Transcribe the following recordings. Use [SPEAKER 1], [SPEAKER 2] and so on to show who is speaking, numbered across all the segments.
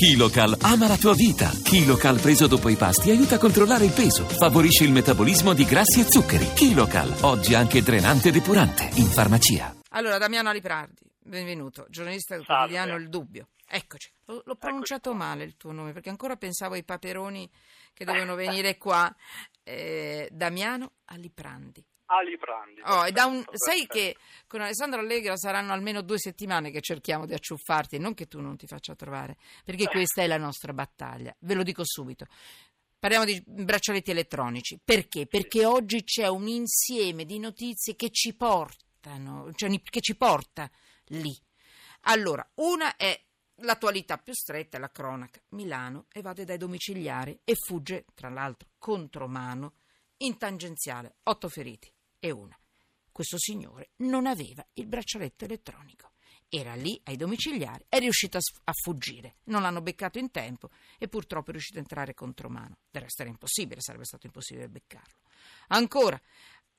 [SPEAKER 1] KiloCal ama la tua vita. KiloCal preso dopo i pasti aiuta a controllare il peso, favorisce il metabolismo di grassi e zuccheri. KiloCal, oggi anche drenante e depurante, in farmacia.
[SPEAKER 2] Allora, Damiano Aliprardi, benvenuto, giornalista del quotidiano Il Dubbio. Eccoci, L'ho- l'ho pronunciato male il tuo nome perché ancora pensavo ai paperoni che dovevano venire qua. Eh, Damiano Aliprandi.
[SPEAKER 3] Ali Prandi.
[SPEAKER 2] Oh, un- sai che con Alessandro Allegra saranno almeno due settimane che cerchiamo di acciuffarti non che tu non ti faccia trovare, perché questa è la nostra battaglia. Ve lo dico subito. Parliamo di braccialetti elettronici. Perché? Perché oggi c'è un insieme di notizie che ci portano, cioè che ci porta lì. Allora, una è l'attualità più stretta, la cronaca. Milano evade dai domiciliari e fugge, tra l'altro, contromano, in tangenziale, otto feriti una. Questo signore non aveva il braccialetto elettronico. Era lì ai domiciliari, è riuscito a, fuggire. Non l'hanno beccato in tempo e purtroppo è riuscito a entrare contromano. Del resto era impossibile, sarebbe stato impossibile beccarlo. Ancora,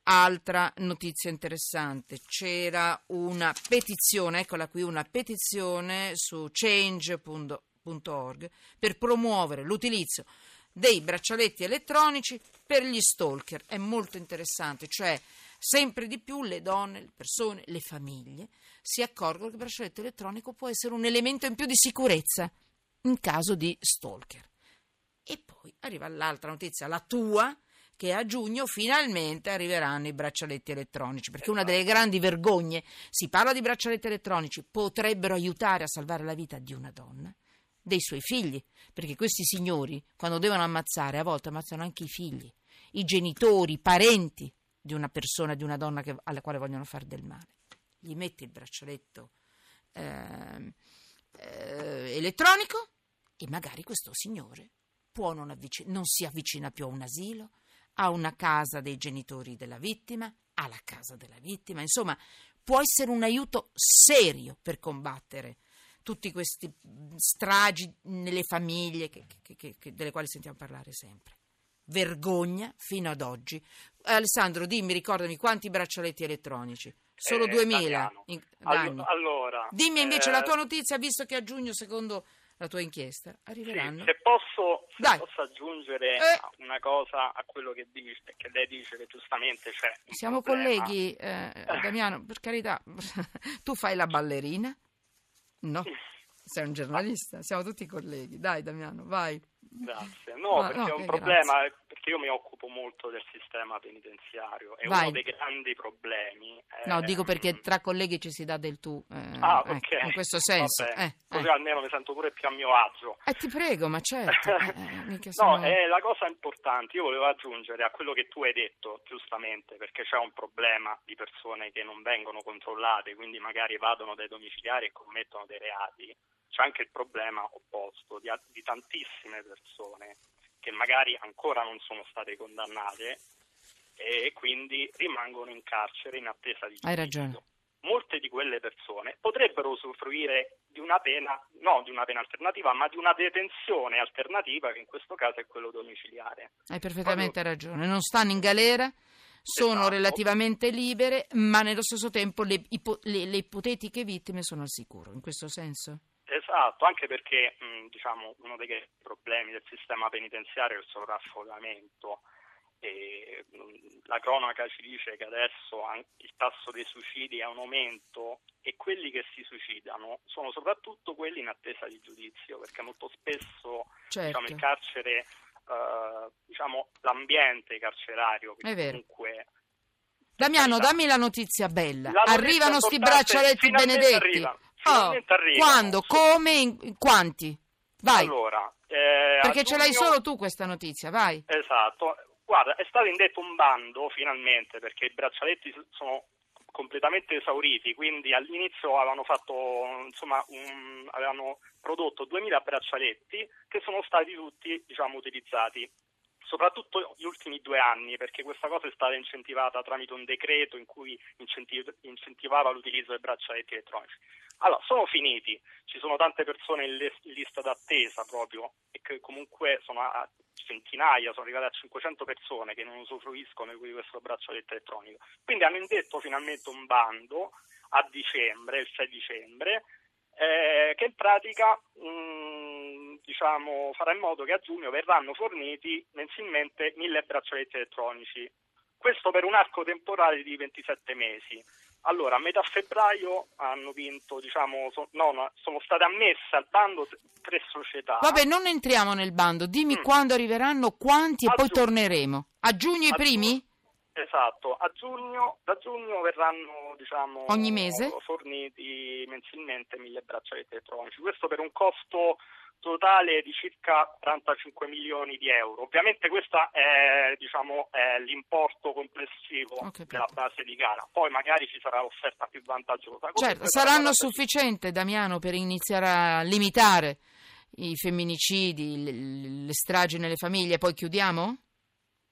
[SPEAKER 2] altra notizia interessante. C'era una petizione, eccola qui, una petizione su change.org per promuovere l'utilizzo dei braccialetti elettronici per gli stalker. È molto interessante, cioè sempre di più le donne, le persone, le famiglie si accorgono che il braccialetto elettronico può essere un elemento in più di sicurezza in caso di stalker. E poi arriva l'altra notizia, la tua, che a giugno finalmente arriveranno i braccialetti elettronici, perché una delle grandi vergogne, si parla di braccialetti elettronici, potrebbero aiutare a salvare la vita di una donna, dei suoi figli, perché questi signori, quando devono ammazzare, a volte ammazzano anche i figli, i genitori, i parenti di una persona, di una donna che- alla quale vogliono fare del male. Gli metti il braccialetto ehm, eh, elettronico e magari questo signore può non, avvic- non si avvicina più a un asilo, a una casa dei genitori della vittima, alla casa della vittima, insomma, può essere un aiuto serio per combattere tutti questi stragi nelle famiglie che- che- che- delle quali sentiamo parlare sempre. Vergogna fino ad oggi. Alessandro, dimmi, ricordami quanti braccialetti elettronici? Solo
[SPEAKER 3] Eh,
[SPEAKER 2] 2000
[SPEAKER 3] Damiano.
[SPEAKER 2] in-
[SPEAKER 3] Allo-
[SPEAKER 2] danni.
[SPEAKER 3] allora,
[SPEAKER 2] Dimmi invece
[SPEAKER 3] eh,
[SPEAKER 2] la tua notizia, visto che a giugno, secondo la tua inchiesta,
[SPEAKER 3] sì,
[SPEAKER 2] arriveranno.
[SPEAKER 3] se posso, se posso aggiungere
[SPEAKER 2] Eh.
[SPEAKER 3] una cosa a quello che, dice, che lei dice che giustamente c'è.
[SPEAKER 2] Siamo
[SPEAKER 3] problema.
[SPEAKER 2] colleghi, eh, Damiano, per carità, tu fai la ballerina? No, sei un giornalista, siamo tutti colleghi. Dai Damiano, vai.
[SPEAKER 3] Grazie. No,
[SPEAKER 2] Ma-
[SPEAKER 3] perché
[SPEAKER 2] no,
[SPEAKER 3] è un problema, perché io mi occupo molto del sistema penitenziario e
[SPEAKER 2] Vai.
[SPEAKER 3] uno dei grandi problemi è...
[SPEAKER 2] No, dico perché tra colleghi ci si dà del tu, eh,
[SPEAKER 3] Ah,
[SPEAKER 2] ecco,
[SPEAKER 3] ok.
[SPEAKER 2] in questo senso. Eh,
[SPEAKER 3] Così
[SPEAKER 2] eh.
[SPEAKER 3] almeno mi sento pure più a mio agio.
[SPEAKER 2] Eh, ti prego, ma certo. eh, eh, mica
[SPEAKER 3] No,
[SPEAKER 2] sono-
[SPEAKER 3] è la cosa importante, io volevo aggiungere a quello che tu hai detto, giustamente, perché c'è un problema di persone che non vengono controllate, quindi magari vadono dai domiciliari e commettono dei reati. C'è anche il problema opposto di, di tantissime persone che magari ancora non sono state condannate e quindi rimangono in carcere in attesa di
[SPEAKER 2] Hai
[SPEAKER 3] giudizio.
[SPEAKER 2] ragione.
[SPEAKER 3] Molte di quelle persone potrebbero usufruire di una pena, no di una pena alternativa, ma di una detenzione alternativa che in questo caso è quello domiciliare.
[SPEAKER 2] Hai perfettamente ragione. Non stanno in galera, sono
[SPEAKER 3] Esatto.
[SPEAKER 2] relativamente libere, ma nello stesso tempo le, ipo- le- le ipotetiche vittime sono al sicuro. In questo senso?
[SPEAKER 3] Esatto, anche perché mh, diciamo, uno dei problemi del sistema penitenziario è il sovraffollamento. E, mh, la cronaca ci dice che adesso il tasso dei suicidi è un aumento e quelli che si suicidano sono soprattutto quelli in attesa di giudizio, perché molto spesso
[SPEAKER 2] Certo.
[SPEAKER 3] diciamo, il carcere, eh, diciamo, l'ambiente carcerario, che comunque
[SPEAKER 2] Damiano,
[SPEAKER 3] Carità.
[SPEAKER 2] dammi la notizia bella.
[SPEAKER 3] La notizia
[SPEAKER 2] Arrivano sti braccialetti benedetti.
[SPEAKER 3] Arrivano,
[SPEAKER 2] Oh,
[SPEAKER 3] finalmente arrivano.
[SPEAKER 2] quando? Come? In, quanti? Vai.
[SPEAKER 3] Allora, eh,
[SPEAKER 2] perché ce l'hai solo tu questa notizia, vai.
[SPEAKER 3] Esatto. Guarda, è stato indetto un bando finalmente perché i braccialetti sono completamente esauriti, quindi all'inizio avevano fatto, insomma, un- avevano prodotto 2000 braccialetti che sono stati tutti, diciamo, utilizzati soprattutto gli ultimi due anni, perché questa cosa è stata incentivata tramite un decreto in cui incentiv- incentivava l'utilizzo dei braccialetti elettronici. Allora, sono finiti, ci sono tante persone in, lis- in lista d'attesa proprio, e che comunque sono a centinaia, sono arrivate a 500 persone che non usufruiscono di questo braccialetto elettronico. Quindi hanno indetto finalmente un bando a dicembre, il 6 dicembre, eh, che in pratica mh, diciamo, farà in modo che a giugno verranno forniti mensilmente mille braccialetti elettronici. Questo per un arco temporale di 27 mesi. Allora, a metà febbraio hanno vinto, diciamo, so, no, no, sono state ammesse al bando tre società.
[SPEAKER 2] Vabbè, non entriamo nel bando, dimmi
[SPEAKER 3] Mm.
[SPEAKER 2] quando arriveranno, quanti e
[SPEAKER 3] A
[SPEAKER 2] poi
[SPEAKER 3] giugno.
[SPEAKER 2] torneremo. A giugno i
[SPEAKER 3] A
[SPEAKER 2] primi?
[SPEAKER 3] giugno- Esatto, a giugno, da giugno verranno diciamo,
[SPEAKER 2] Ogni mese?
[SPEAKER 3] forniti mensilmente mille braccialetti elettronici. Questo per un costo totale di circa 45 milioni di euro. Ovviamente questo è, diciamo, è l'importo complessivo
[SPEAKER 2] capito.
[SPEAKER 3] della base di gara. Poi magari ci sarà l'offerta più vantaggiosa.
[SPEAKER 2] Certo, saranno
[SPEAKER 3] per
[SPEAKER 2] sufficienti, Damiano, per iniziare a limitare i femminicidi, le, le stragi nelle famiglie, poi chiudiamo?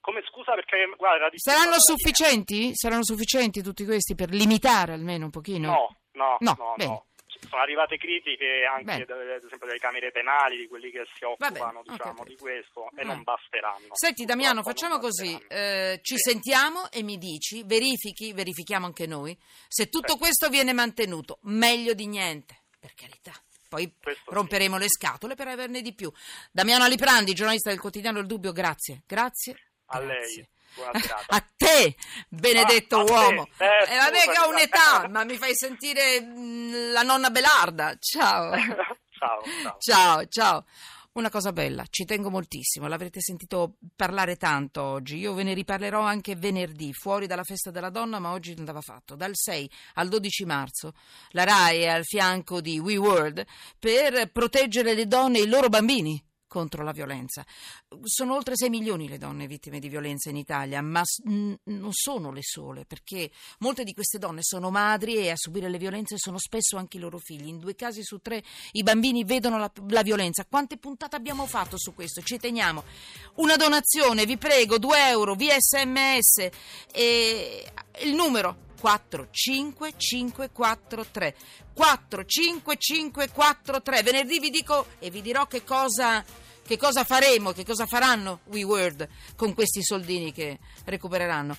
[SPEAKER 3] Come scusa perché guarda,
[SPEAKER 2] Saranno sufficienti? Saranno sufficienti tutti questi per limitare almeno un pochino?
[SPEAKER 3] No, no,
[SPEAKER 2] No,
[SPEAKER 3] no,
[SPEAKER 2] bene.
[SPEAKER 3] Sono arrivate critiche anche
[SPEAKER 2] Bene.
[SPEAKER 3] da- ad esempio dalle camere penali, di quelli che si
[SPEAKER 2] bene,
[SPEAKER 3] occupano
[SPEAKER 2] ho
[SPEAKER 3] diciamo, di questo e
[SPEAKER 2] Ah.
[SPEAKER 3] non basteranno.
[SPEAKER 2] Senti Damiano, facciamo così, eh, ci
[SPEAKER 3] Sì.
[SPEAKER 2] sentiamo e mi dici, verifichi, verifichiamo anche noi, se tutto
[SPEAKER 3] Certo.
[SPEAKER 2] questo viene mantenuto, meglio di niente, per carità. Poi
[SPEAKER 3] Questo sì.
[SPEAKER 2] romperemo le scatole per averne di più. Damiano Aliprandi, giornalista del quotidiano Il Dubbio, grazie, grazie.
[SPEAKER 3] A lei.
[SPEAKER 2] A te, benedetto
[SPEAKER 3] Ah, te.
[SPEAKER 2] uomo.
[SPEAKER 3] Eh,
[SPEAKER 2] Eh, vabbè che ho un'età, ma mi fai sentire mm, la nonna Belarda. Ciao.
[SPEAKER 3] ciao, ciao.
[SPEAKER 2] Ciao, ciao. Una cosa bella, ci tengo moltissimo, l'avrete sentito parlare tanto oggi, io ve ne riparlerò anche venerdì, fuori dalla festa della donna, ma oggi andava fatto. Dal 6 al 12 marzo la RAI è al fianco di WeWorld per proteggere le donne e i loro bambini contro la violenza. Sono oltre 6 milioni le donne vittime di violenza in Italia, ma non sono le sole, perché molte di queste donne sono madri e a subire le violenze sono spesso anche i loro figli. In due casi su tre i bambini vedono la, la violenza. Quante puntate abbiamo fatto su questo? Ci teniamo. Una donazione, vi prego, 2 euro via sms e il numero 45543 45543 venerdì vi dico e vi dirò che cosa che cosa faremo, che cosa faranno WeWorld con questi soldini che recupereranno.